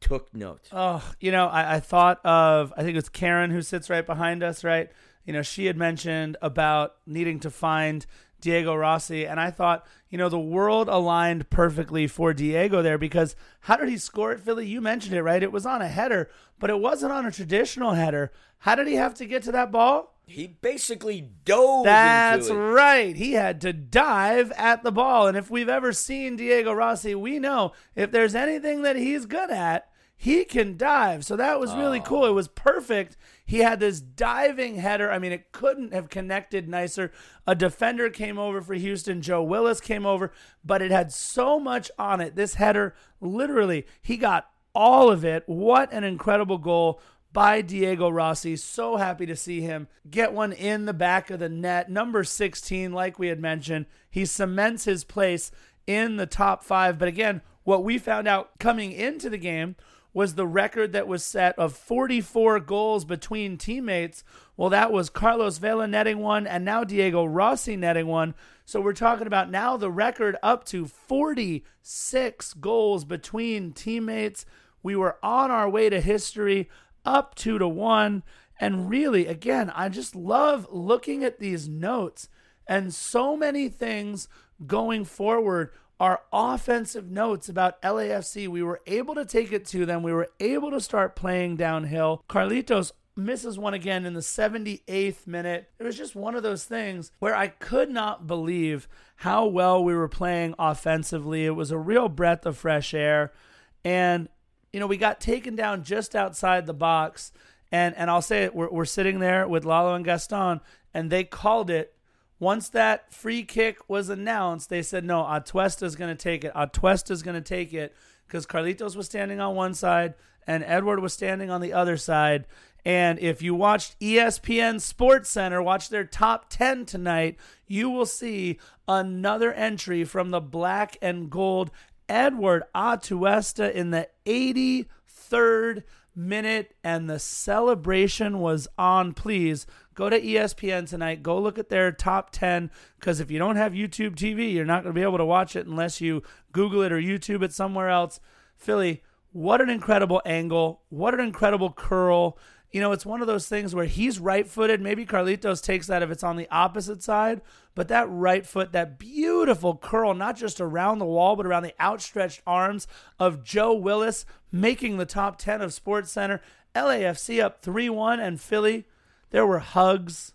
[SPEAKER 2] took note.
[SPEAKER 1] Oh, you know, I, I thought of, I think it was Karen who sits right behind us, right? You know, she had mentioned about needing to find Diego Rossi. And I thought, you know, the world aligned perfectly for Diego there because how did he score it, Philly? You mentioned it, right? It was on a header, but it wasn't on a traditional header. How did he have to get to that ball?
[SPEAKER 2] He basically dove.
[SPEAKER 1] That's
[SPEAKER 2] into it.
[SPEAKER 1] right. He had to dive at the ball. And if we've ever seen Diego Rossi, we know if there's anything that he's good at, he can dive. So that was really oh. cool. It was perfect. He had this diving header. I mean, it couldn't have connected nicer. A defender came over for Houston. Joe Willis came over, but it had so much on it. This header, literally, he got all of it. What an incredible goal by Diego Rossi. So happy to see him get one in the back of the net. Number 16, like we had mentioned, he cements his place in the top five. But again, what we found out coming into the game was the record that was set of 44 goals between teammates. Well, that was Carlos Vela netting one and now Diego Rossi netting one. So we're talking about now the record up to 46 goals between teammates. We were on our way to history, up two to one. And really, again, I just love looking at these notes and so many things going forward are offensive notes about LAFC. We were able to take it to them. We were able to start playing downhill. Carlitos misses one again in the 78th minute. It was just one of those things where I could not believe how well we were playing offensively. It was a real breath of fresh air. And, you know, we got taken down just outside the box. And, and I'll say it, we're, we're sitting there with Lalo and Gaston, and they called it once that free kick was announced, they said, no, Atuesta's going to take it. Atuesta's going to take it because Carlitos was standing on one side and Edward was standing on the other side. And if you watched ESPN Sports Center, watch their top 10 tonight, you will see another entry from the black and gold Edward Atuesta in the 83rd minute. And the celebration was on. Please go to ESPN tonight. Go look at their top 10 because if you don't have YouTube TV, you're not going to be able to watch it unless you Google it or YouTube it somewhere else. Philly, what an incredible angle. What an incredible curl. You know, it's one of those things where he's right footed. Maybe Carlitos takes that if it's on the opposite side, but that right foot, that beautiful curl, not just around the wall, but around the outstretched arms of Joe Willis, making the top 10 of Sports Center. LAFC up 3 1, and Philly there were hugs,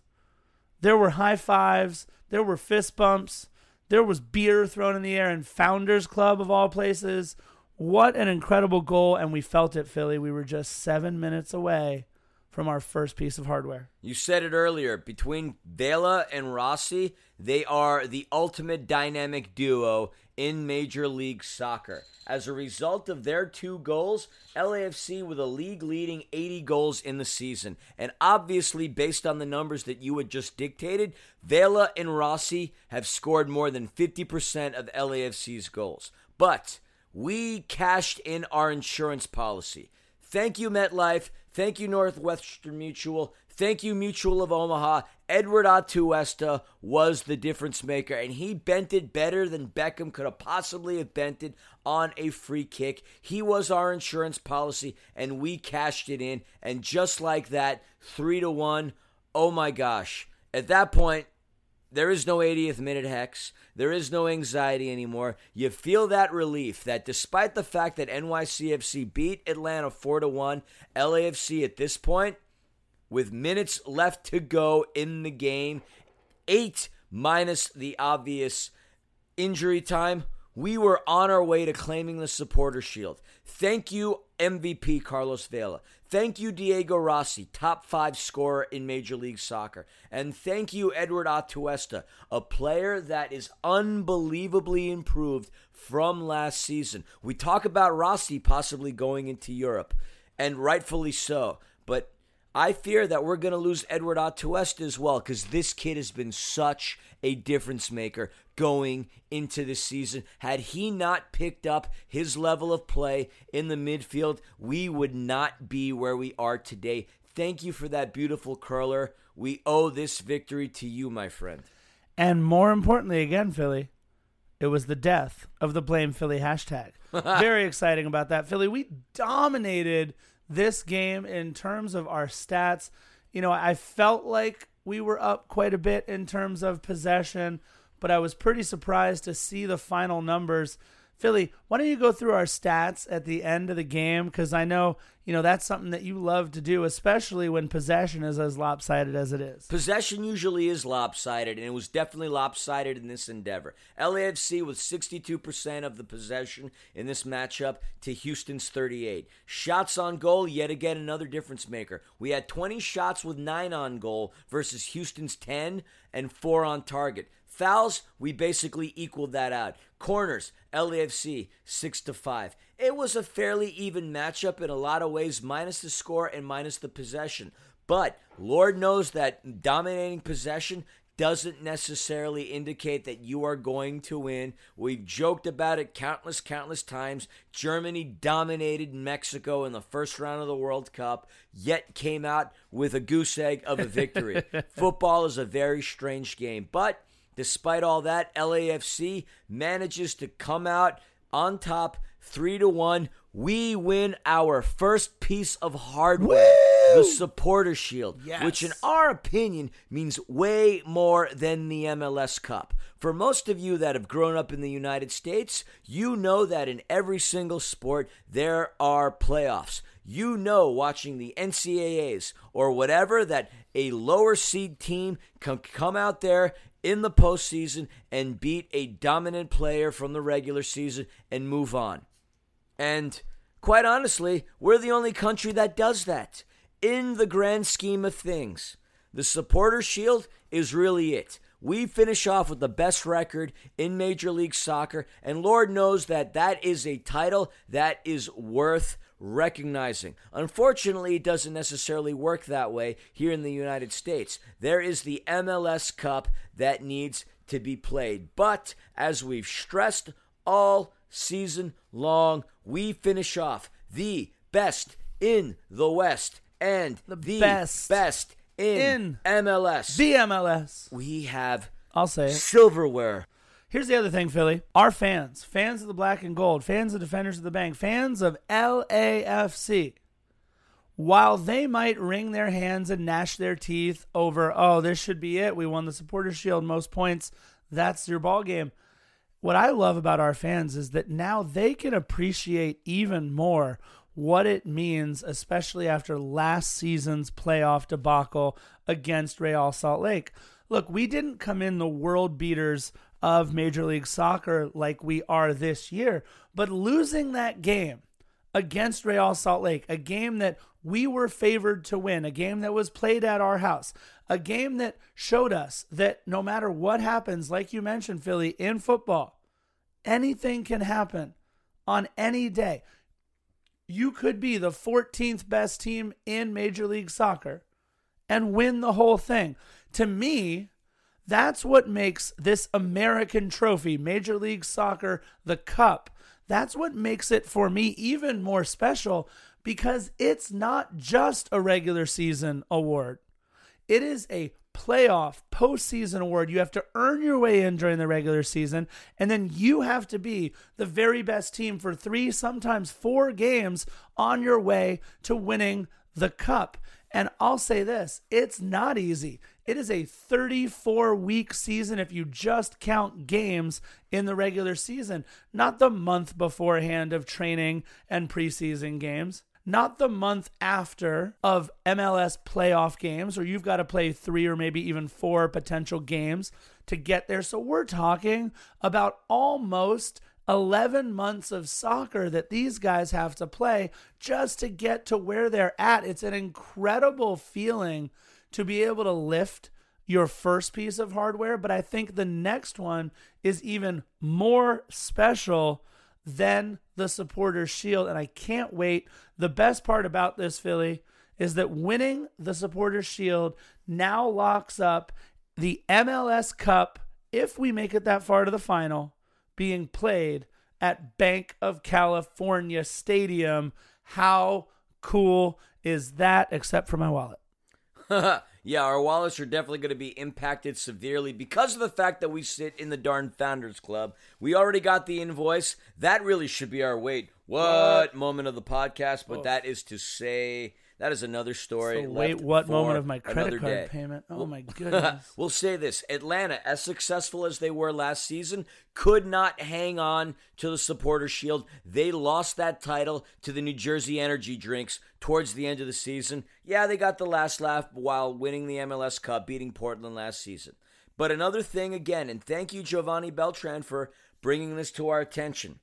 [SPEAKER 1] there were high fives, there were fist bumps, there was beer thrown in the air in Founders Club of all places. What an incredible goal, and we felt it, Philly. We were just seven minutes away from our first piece of hardware.
[SPEAKER 2] You said it earlier. Between Vela and Rossi, they are the ultimate dynamic duo in Major League Soccer. As a result of their two goals, LAFC with a league leading 80 goals in the season. And obviously, based on the numbers that you had just dictated, Vela and Rossi have scored more than 50% of LAFC's goals. But we cashed in our insurance policy. Thank you, MetLife. Thank you, Northwestern Mutual. Thank you, Mutual of Omaha. Edward Atuesta was the difference maker, and he bent it better than Beckham could have possibly have bent it on a free kick. He was our insurance policy, and we cashed it in. And just like that, three to one. Oh my gosh! At that point, there is no 80th minute hex. There is no anxiety anymore. You feel that relief that despite the fact that NYCFC beat Atlanta 4 to 1, LAFC at this point with minutes left to go in the game, 8 minus the obvious injury time, we were on our way to claiming the supporter shield. Thank you MVP Carlos Vela. Thank you, Diego Rossi, top five scorer in Major League Soccer. And thank you, Edward Atuesta, a player that is unbelievably improved from last season. We talk about Rossi possibly going into Europe, and rightfully so. But I fear that we're going to lose Edward Atuesta as well because this kid has been such a difference maker going into the season. Had he not picked up his level of play in the midfield, we would not be where we are today. Thank you for that beautiful curler. We owe this victory to you, my friend.
[SPEAKER 1] And more importantly, again, Philly, it was the death of the Blame Philly hashtag. <laughs> Very exciting about that. Philly, we dominated this game in terms of our stats. You know, I felt like we were up quite a bit in terms of possession, but I was pretty surprised to see the final numbers. Philly, why don't you go through our stats at the end of the game? Because I know, you know, that's something that you love to do, especially when possession is as lopsided as it is.
[SPEAKER 2] Possession usually is lopsided, and it was definitely lopsided in this endeavor. LAFC with 62% of the possession in this matchup to Houston's 38. Shots on goal, yet again another difference maker. We had 20 shots with 9 on goal versus Houston's 10 and 4 on target. Fouls, we basically equaled that out. Corners, LAFC 6 to 5. It was a fairly even matchup in a lot of ways minus the score and minus the possession. But Lord knows that dominating possession doesn't necessarily indicate that you are going to win. We've joked about it countless, countless times. Germany dominated Mexico in the first round of the World Cup, yet came out with a goose egg of a victory. <laughs> Football is a very strange game, but Despite all that, LAFC manages to come out on top 3 to 1. We win our first piece of hardware,
[SPEAKER 1] Woo!
[SPEAKER 2] the supporter shield,
[SPEAKER 1] Yes.
[SPEAKER 2] which in our opinion means way more than the MLS Cup. For most of you that have grown up in the United States, you know that in every single sport there are playoffs. You know, watching the NCAAs or whatever, that a lower seed team can come out there in the postseason and beat a dominant player from the regular season and move on. And quite honestly, we're the only country that does that. In the grand scheme of things, the supporter shield is really it. We finish off with the best record in Major League Soccer, and Lord knows that that is a title that is worth recognizing. Unfortunately, it doesn't necessarily work that way here in the United States. There is the MLS Cup that needs to be played. But as we've stressed all season long, we finish off the best in the West and
[SPEAKER 1] The
[SPEAKER 2] the,
[SPEAKER 1] best
[SPEAKER 2] best in,
[SPEAKER 1] in
[SPEAKER 2] MLS.
[SPEAKER 1] The MLS.
[SPEAKER 2] we have
[SPEAKER 1] I'll say it.
[SPEAKER 2] silverware.
[SPEAKER 1] Here's the other thing, Philly. Our fans, fans of the black and gold, fans of Defenders of the Bank, fans of LAFC, while they might wring their hands and gnash their teeth over, oh, this should be it. We won the Supporters Shield, most points. That's your ball game. What I love about our fans is that now they can appreciate even more what it means, especially after last season's playoff debacle against Real Salt Lake. Look, we didn't come in the world beaters of Major League Soccer like we are this year, but losing that game against Real Salt Lake, a game that we were favored to win, a game that was played at our house, a game that showed us that no matter what happens, like you mentioned, Philly, in football, anything can happen on any day. You could be the 14th best team in Major League Soccer and win the whole thing. To me, that's what makes this American trophy, Major League Soccer, the Cup, that's what makes it for me even more special because it's not just a regular season award. It is a playoff postseason award. You have to earn your way in during the regular season, and then you have to be the very best team for three, sometimes four games on your way to winning the cup. And I'll say this it's not easy. It is a 34 week season if you just count games in the regular season, not the month beforehand of training and preseason games not the month after of MLS playoff games, or you've got to play three or maybe even four potential games to get there. So we're talking about almost 11 months of soccer that these guys have to play just to get to where they're at. It's an incredible feeling to be able to lift your first piece of hardware, but I think the next one is even more special than the supporters shield and I can't wait. The best part about this Philly is that winning the supporters shield now locks up the MLS Cup if we make it that far to the final being played at Bank of California Stadium. How cool is that except for my wallet? <laughs>
[SPEAKER 2] yeah, our wallets are definitely going to be impacted severely because of the fact that we sit in the darn Founders Club. We already got the invoice. That really should be our wait. What, what? moment of the podcast? But that is to say that is another story.
[SPEAKER 1] So wait, what moment of my credit card day. payment? Oh my <laughs> goodness.
[SPEAKER 2] we'll say this Atlanta, as successful as they were last season, could not hang on to the supporter shield. They lost that title to the New Jersey Energy Drinks towards the end of the season. Yeah, they got the last laugh while winning the MLS Cup, beating Portland last season. But another thing again, and thank you, Giovanni Beltran, for bringing this to our attention.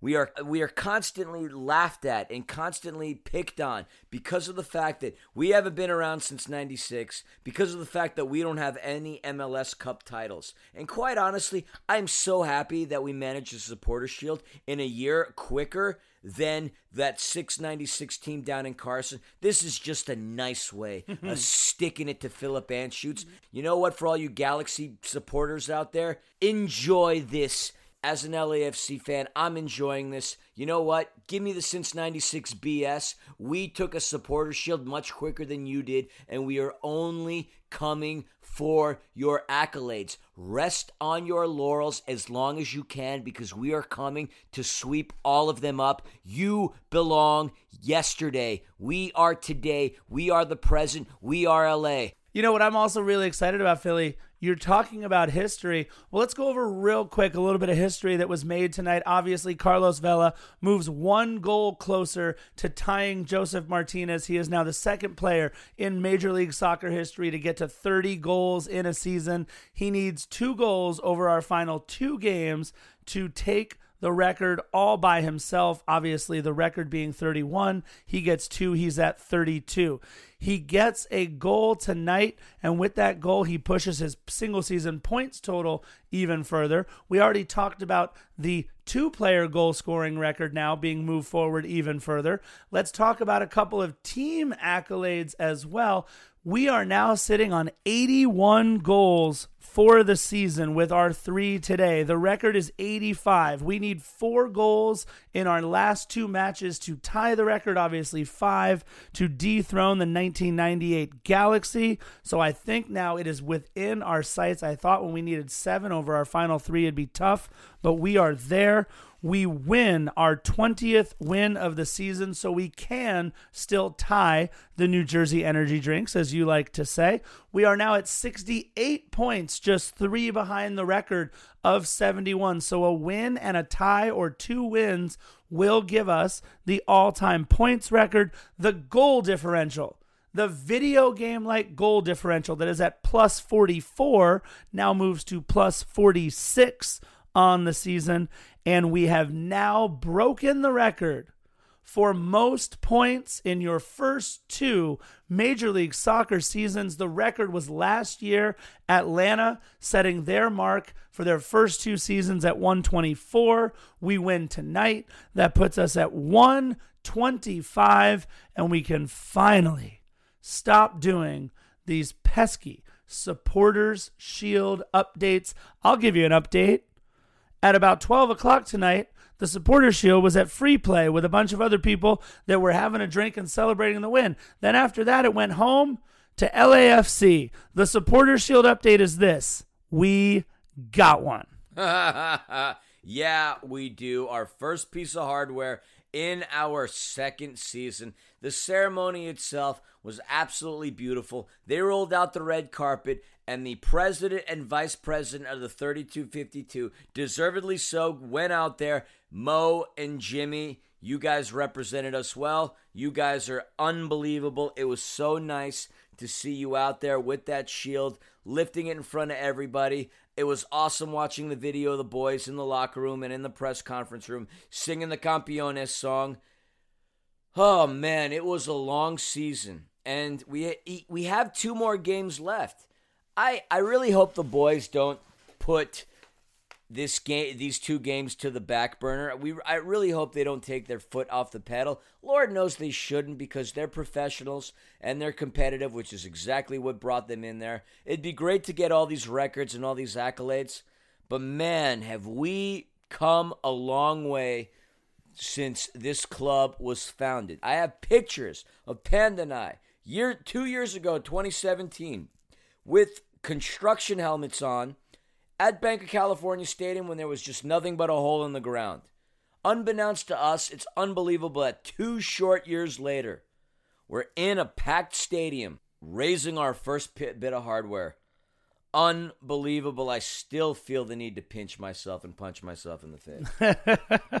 [SPEAKER 2] We are we are constantly laughed at and constantly picked on because of the fact that we haven't been around since 96, because of the fact that we don't have any MLS Cup titles. And quite honestly, I'm so happy that we managed the supporter shield in a year quicker than that 696 team down in Carson. This is just a nice way <laughs> of sticking it to Philip Anschutz. You know what, for all you Galaxy supporters out there, enjoy this as an LAFC fan, I'm enjoying this. You know what? Give me the since 96 BS. We took a supporter shield much quicker than you did, and we are only coming for your accolades. Rest on your laurels as long as you can because we are coming to sweep all of them up. You belong yesterday. We are today. We are the present. We are LA.
[SPEAKER 1] You know what I'm also really excited about, Philly? You're talking about history. Well, let's go over real quick a little bit of history that was made tonight. Obviously, Carlos Vela moves one goal closer to tying Josef Martinez. He is now the second player in Major League Soccer history to get to 30 goals in a season. He needs two goals over our final two games to take the record all by himself. Obviously, the record being 31. He gets two, he's at 32. He gets a goal tonight, and with that goal, he pushes his single season points total even further. We already talked about the two player goal scoring record now being moved forward even further. Let's talk about a couple of team accolades as well. We are now sitting on 81 goals for the season with our three today. The record is 85. We need four goals in our last two matches to tie the record, obviously, five to dethrone the 1998 Galaxy. So I think now it is within our sights. I thought when we needed seven over our final three, it'd be tough, but we are there we win our 20th win of the season, so we can still tie the New Jersey Energy Drinks, as you like to say. We are now at 68 points, just three behind the record of 71. So a win and a tie or two wins will give us the all time points record, the goal differential. The video game like goal differential that is at plus 44 now moves to plus 46 on the season and we have now broken the record for most points in your first two Major League Soccer seasons. The record was last year, Atlanta setting their mark for their first two seasons at 124. We win tonight. That puts us at 125, and we can finally stop doing these pesky supporters shield updates. I'll give you an update at about 12 o'clock tonight, the supporter shield was at free play with a bunch of other people that were having a drink and celebrating the win. Then after that, it went home to LAFC. The Supporter Shield update is this we got one. <laughs>
[SPEAKER 2] yeah, we do. Our first piece of hardware in our second season. The ceremony itself was absolutely beautiful. They rolled out the red carpet, and the president and vice president of the 3252, deservedly so, went out there. Mo and Jimmy, you guys represented us well. You guys are unbelievable. It was so nice to see you out there with that shield, lifting it in front of everybody. It was awesome watching the video of the boys in the locker room and in the press conference room singing the Campeones song. Oh man, it was a long season, and we we have two more games left. I I really hope the boys don't put this game these two games to the back burner. We I really hope they don't take their foot off the pedal. Lord knows they shouldn't because they're professionals and they're competitive, which is exactly what brought them in there. It'd be great to get all these records and all these accolades, but man, have we come a long way since this club was founded. I have pictures of Panda and I year 2 years ago, 2017, with construction helmets on at Bank of California Stadium when there was just nothing but a hole in the ground. Unbeknownst to us, it's unbelievable that two short years later, we're in a packed stadium raising our first bit of hardware. Unbelievable. I still feel the need to pinch myself and punch myself in the face. <laughs>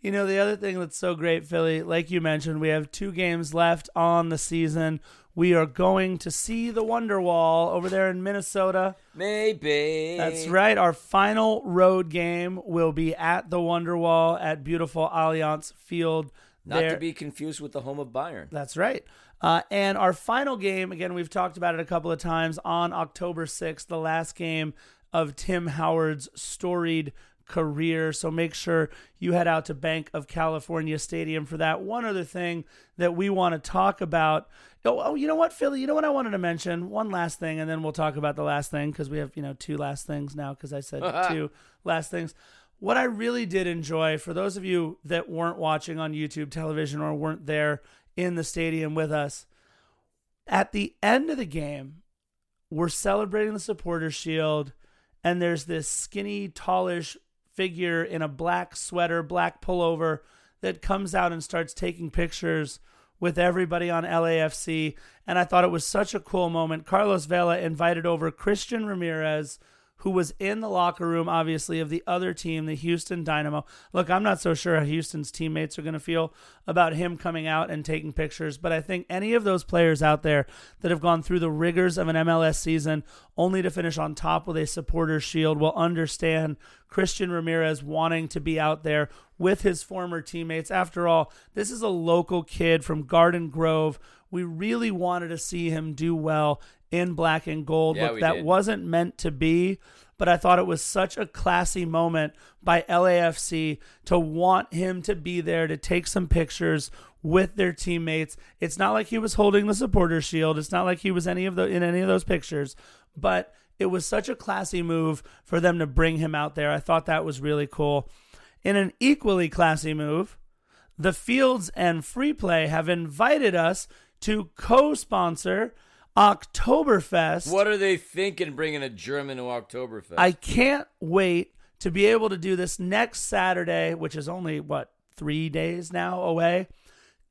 [SPEAKER 1] you know, the other thing that's so great, Philly, like you mentioned, we have two games left on the season we are going to see the Wonder Wall over there in Minnesota.
[SPEAKER 2] Maybe.
[SPEAKER 1] That's right. Our final road game will be at the Wonder Wall at beautiful Allianz Field.
[SPEAKER 2] Not there. to be confused with the home of Bayern.
[SPEAKER 1] That's right. Uh, and our final game, again, we've talked about it a couple of times on October 6th, the last game of Tim Howard's storied career. So make sure you head out to Bank of California Stadium for that. One other thing that we want to talk about. Oh, oh, you know what, Philly? You know what I wanted to mention? One last thing, and then we'll talk about the last thing because we have, you know, two last things now because I said <laughs> two last things. What I really did enjoy, for those of you that weren't watching on YouTube television or weren't there in the stadium with us, at the end of the game, we're celebrating the supporter shield, and there's this skinny, tallish figure in a black sweater, black pullover that comes out and starts taking pictures with everybody on LAFC. And I thought it was such a cool moment. Carlos Vela invited over Christian Ramirez who was in the locker room, obviously, of the other team, the Houston Dynamo. Look, I'm not so sure how Houston's teammates are going to feel about him coming out and taking pictures, but I think any of those players out there that have gone through the rigors of an MLS season only to finish on top with a supporters shield will understand Christian Ramirez wanting to be out there with his former teammates. After all, this is a local kid from Garden Grove. We really wanted to see him do well in black and gold.
[SPEAKER 2] Yeah,
[SPEAKER 1] Look, that
[SPEAKER 2] did.
[SPEAKER 1] wasn't meant to be, but I thought it was such a classy moment by LAFC to want him to be there to take some pictures with their teammates. It's not like he was holding the supporter shield. It's not like he was any of the in any of those pictures, but it was such a classy move for them to bring him out there. I thought that was really cool. In an equally classy move, the Fields and Free Play have invited us to co-sponsor Oktoberfest.
[SPEAKER 2] What are they thinking bringing a German to Oktoberfest?
[SPEAKER 1] I can't wait to be able to do this next Saturday, which is only, what, three days now away.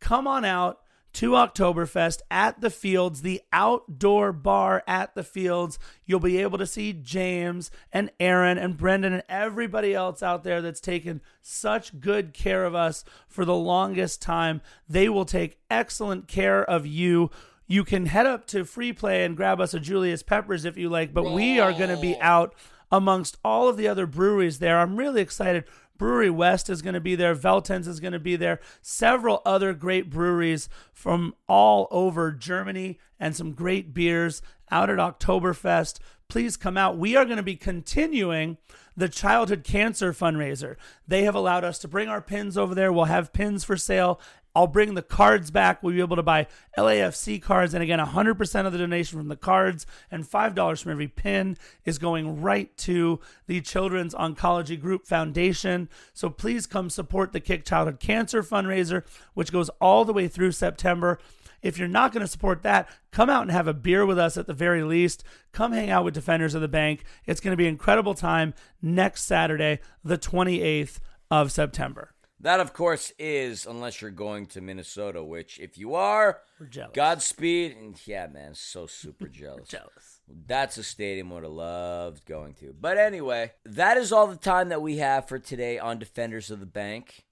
[SPEAKER 1] Come on out to Oktoberfest at the Fields, the outdoor bar at the Fields. You'll be able to see James and Aaron and Brendan and everybody else out there that's taken such good care of us for the longest time. They will take excellent care of you you can head up to Free Play and grab us a Julius Peppers if you like, but we are going to be out amongst all of the other breweries there. I'm really excited. Brewery West is going to be there. Veltins is going to be there. Several other great breweries from all over Germany and some great beers out at Oktoberfest. Please come out. We are going to be continuing the childhood cancer fundraiser. They have allowed us to bring our pins over there. We'll have pins for sale I'll bring the cards back. We'll be able to buy LAFC cards. And again, 100% of the donation from the cards and $5 from every pin is going right to the Children's Oncology Group Foundation. So please come support the Kick Childhood Cancer fundraiser, which goes all the way through September. If you're not going to support that, come out and have a beer with us at the very least. Come hang out with Defenders of the Bank. It's going to be an incredible time next Saturday, the 28th of September.
[SPEAKER 2] That, of course, is unless you're going to Minnesota, which, if you are,
[SPEAKER 1] We're jealous.
[SPEAKER 2] Godspeed. And yeah, man, so super <laughs> jealous.
[SPEAKER 1] jealous.
[SPEAKER 2] That's a stadium I would have loved going to. But anyway, that is all the time that we have for today on Defenders of the Bank.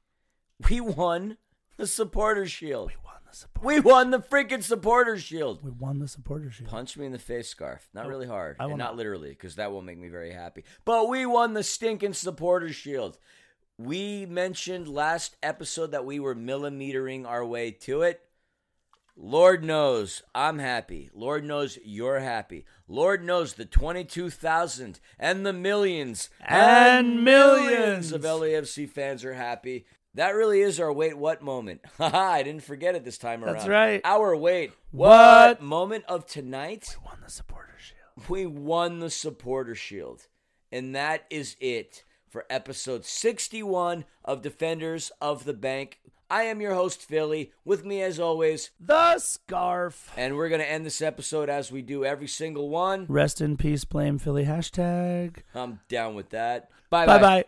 [SPEAKER 2] We won the Supporter Shield.
[SPEAKER 1] We won the support.
[SPEAKER 2] We won the freaking Supporter Shield.
[SPEAKER 1] We won the supporter shield.
[SPEAKER 2] Punch me in the face, Scarf. Not really hard. And not
[SPEAKER 1] not.
[SPEAKER 2] literally, because that will make me very happy. But we won the stinking Supporter Shield. We mentioned last episode that we were millimetering our way to it. Lord knows I'm happy. Lord knows you're happy. Lord knows the 22,000 and the millions
[SPEAKER 1] And millions.
[SPEAKER 2] of LAFC fans are happy. That really is our wait what moment. <laughs> Haha, I didn't forget it this time around.
[SPEAKER 1] That's right.
[SPEAKER 2] Our wait
[SPEAKER 1] What?
[SPEAKER 2] moment of tonight?
[SPEAKER 1] We won the supporter shield.
[SPEAKER 2] We won the supporter shield. And that is it for episode 61 of Defenders of the Bank. I am your host, Philly. With me, as always,
[SPEAKER 1] The scarf.
[SPEAKER 2] and we're going to end this episode as we do every single one.
[SPEAKER 1] Rest in peace, blame Philly hashtag.
[SPEAKER 2] I'm down with that. Bye
[SPEAKER 1] Bye bye.